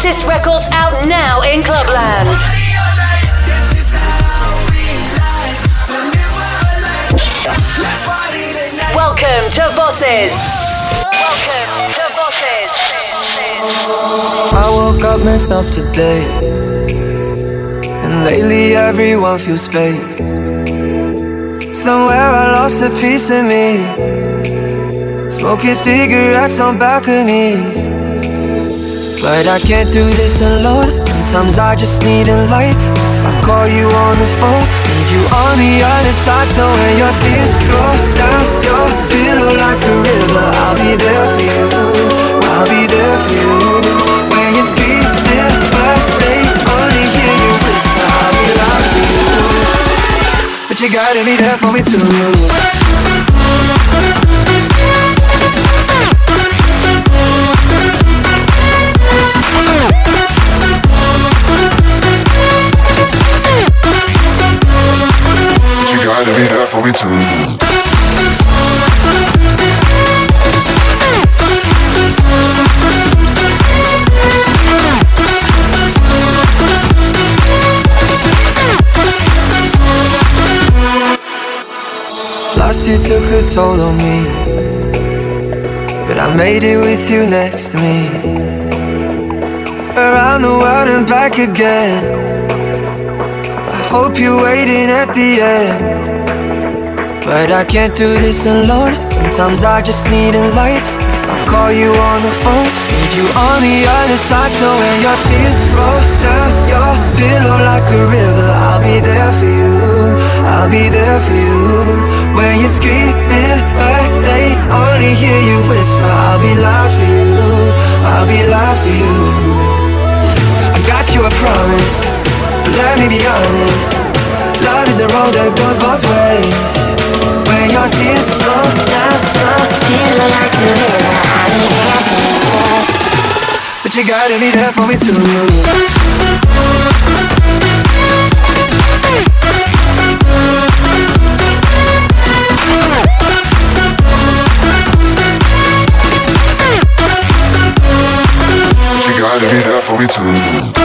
presents hottest records out now in Clubland. Welcome to Vosses. Welcome to Vosses. I woke up messed up today. And lately everyone feels fake. Somewhere I lost a piece of me. Smoking cigarettes on balconies. But I can't do this alone. Sometimes I just need a light. I call you on the phone, need you on the other side. So when your tears roll down your pillow like a river, I'll be there for you. I'll be there for you. When you're screaming, but they only hear you whisper, I'll be loud for you. But you gotta be there for me too. You gotta be there for me too. Year took a toll on me. But I made it with you next to me. Around the world and back again. I hope you're waiting at the end. But I can't do this alone. Sometimes I just need a light. If I call you on the phone, need you on the other side. So when your tears roll down your pillow like a river, I'll be there for you. I'll be there for you. When you're screaming, but they only hear you whisper, I'll be loud for you. I'll be loud for you. I got you a promise. Let me be honest. Love is a road that goes both ways. Your tears roll down your pillow like a river, I'll be there. But you gotta be there for me too. But you gotta be there for me too.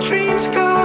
Dreams go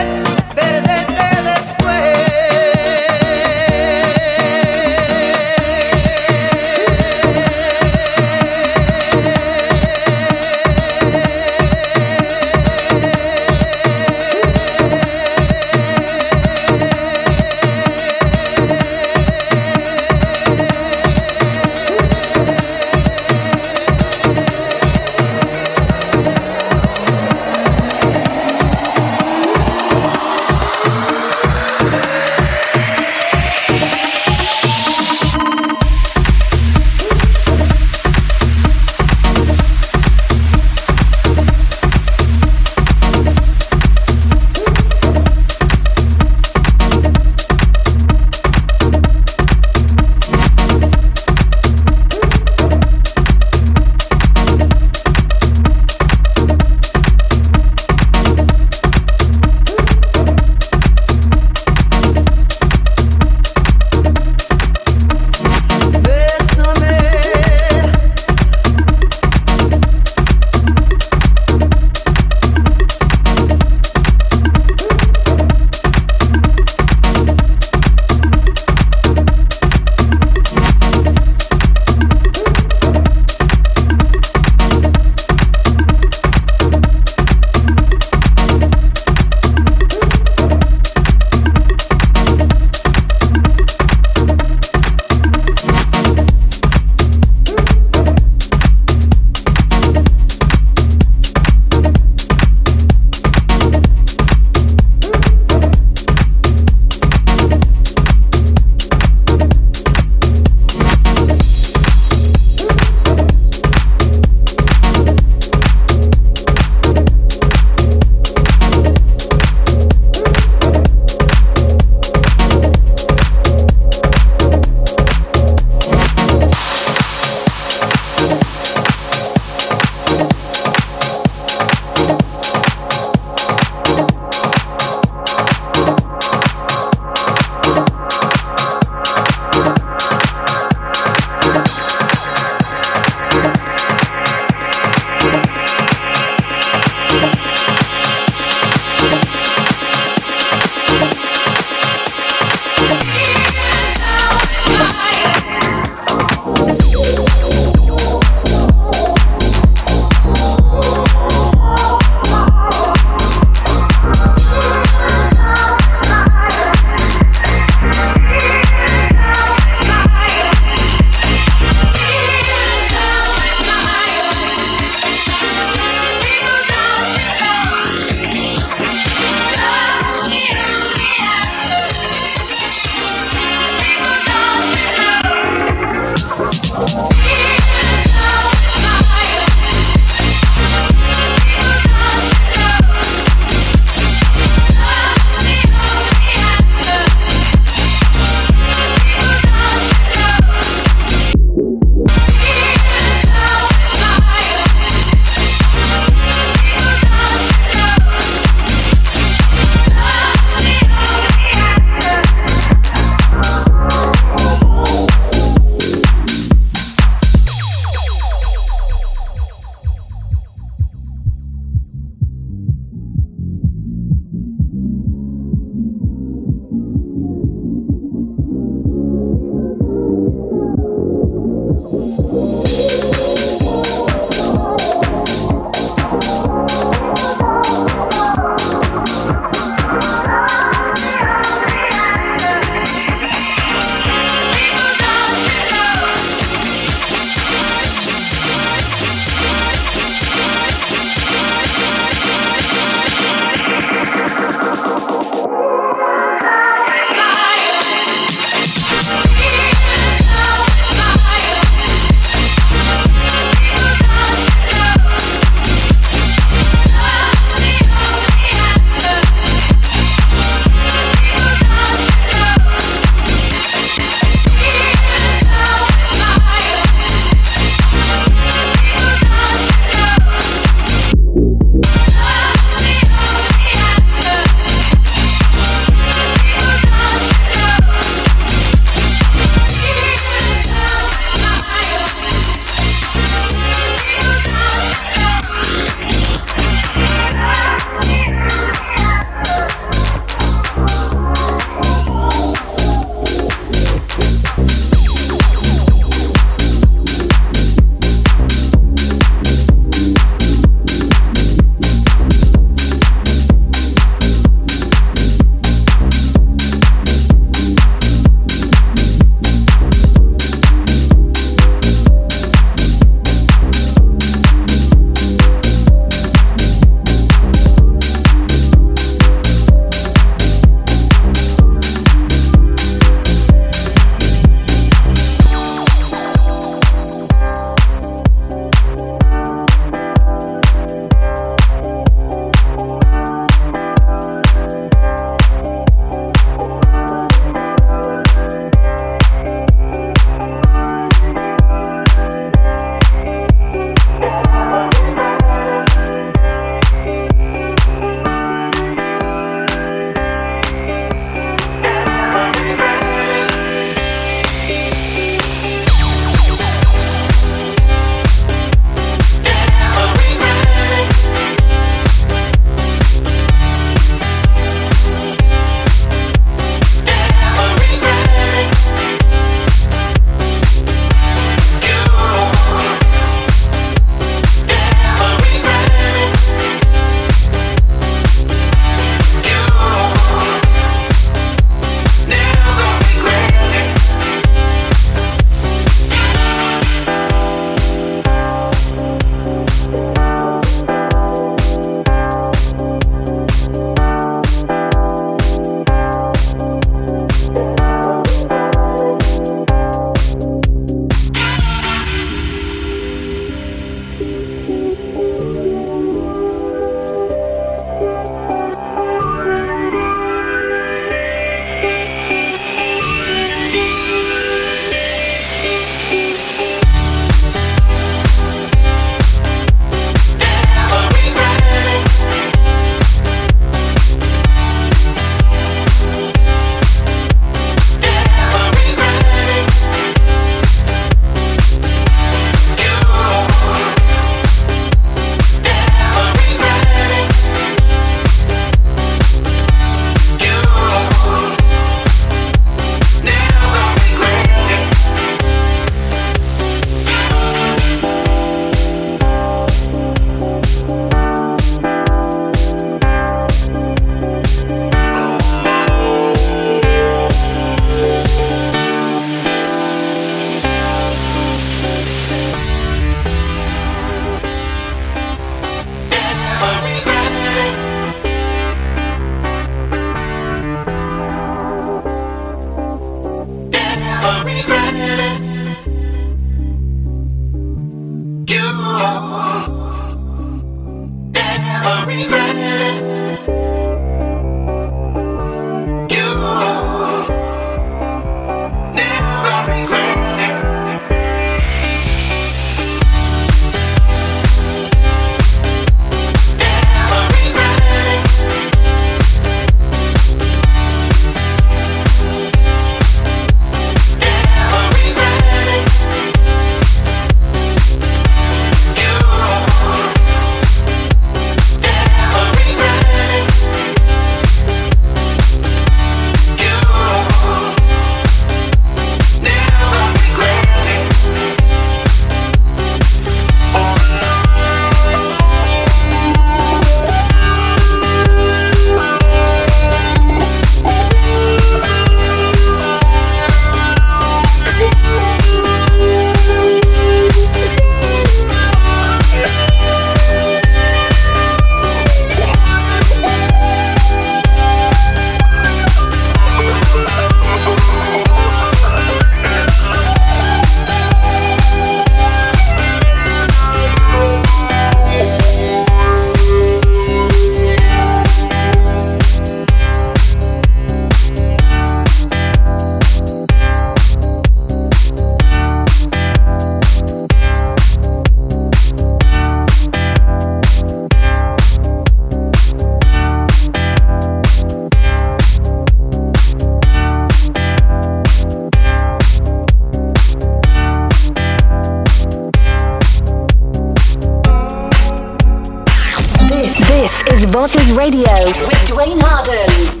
Voices Radio with Dwayne Harden.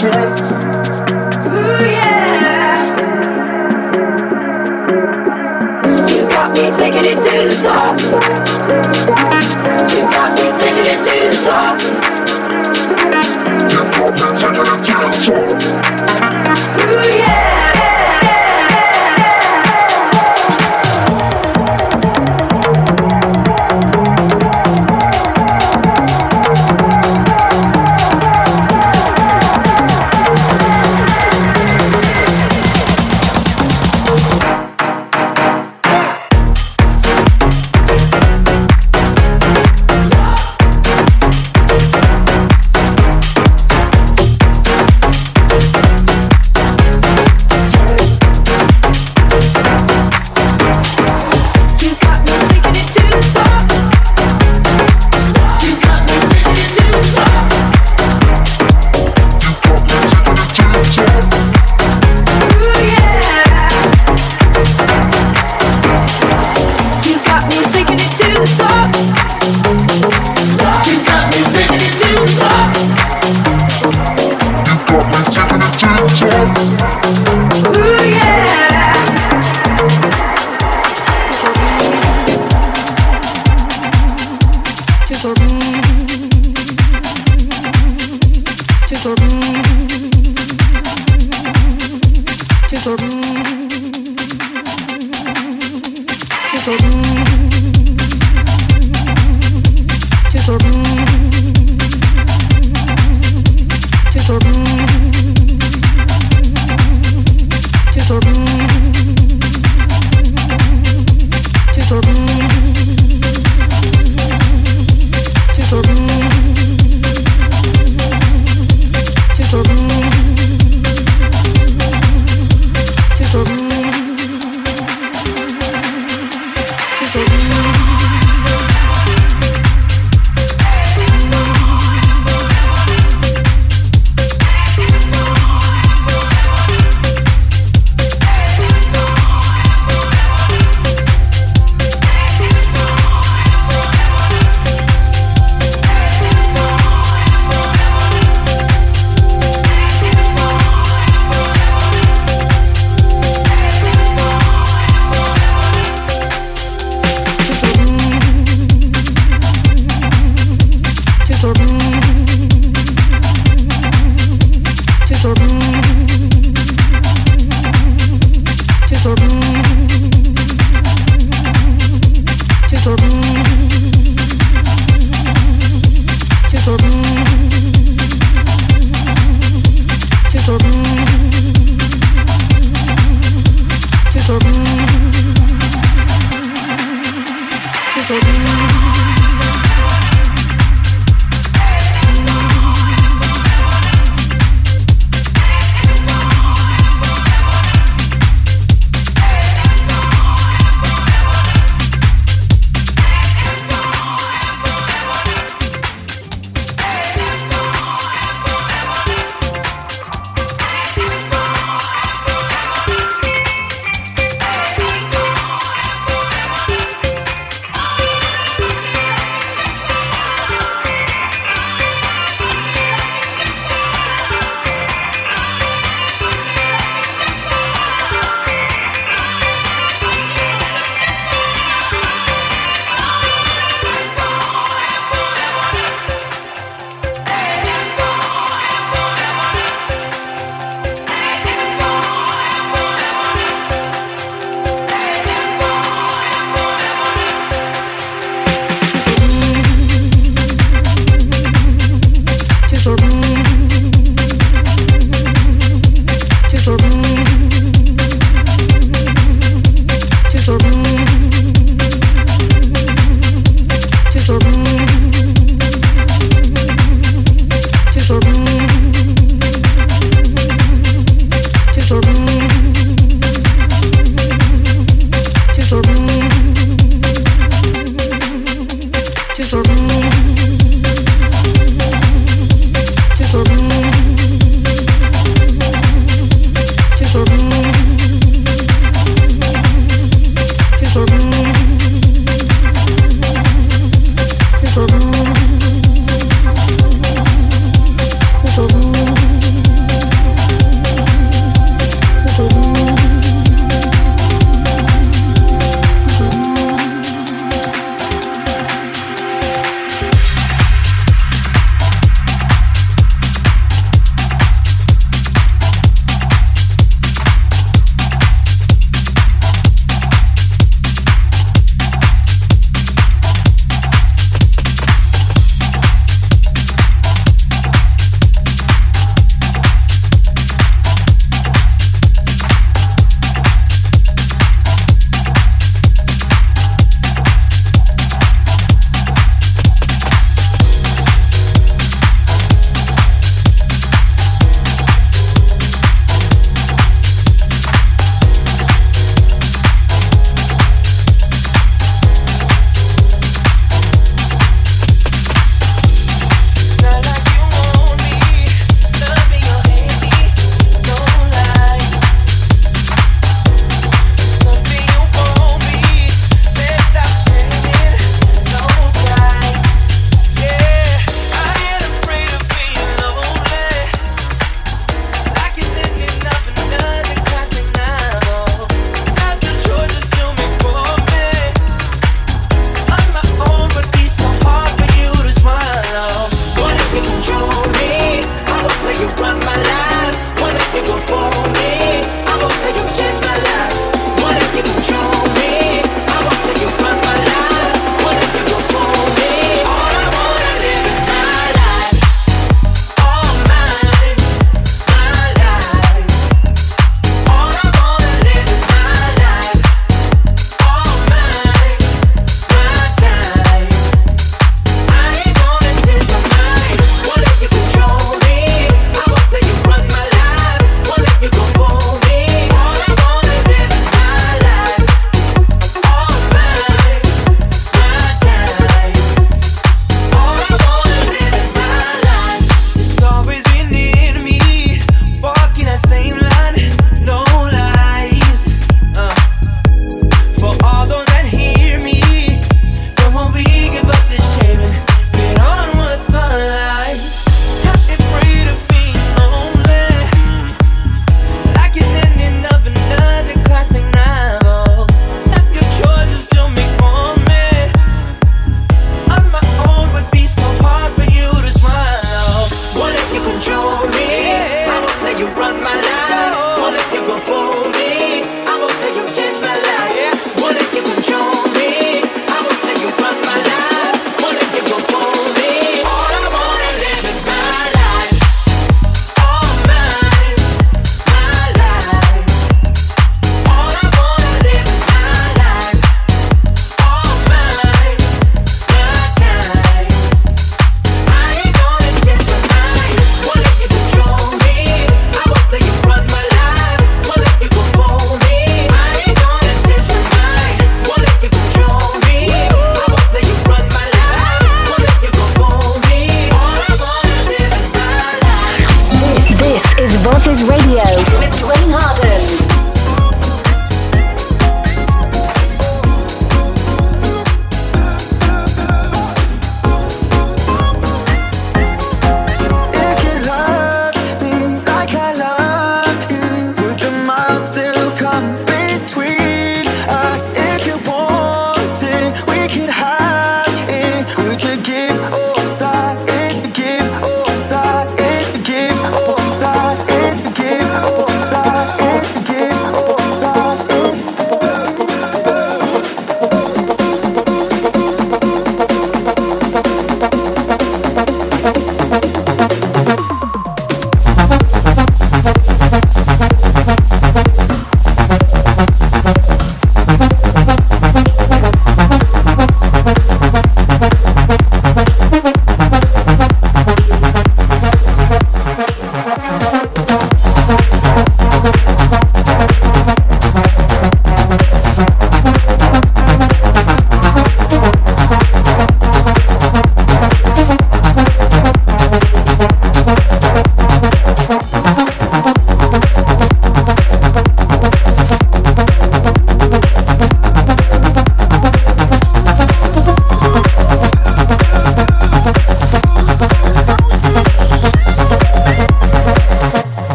She's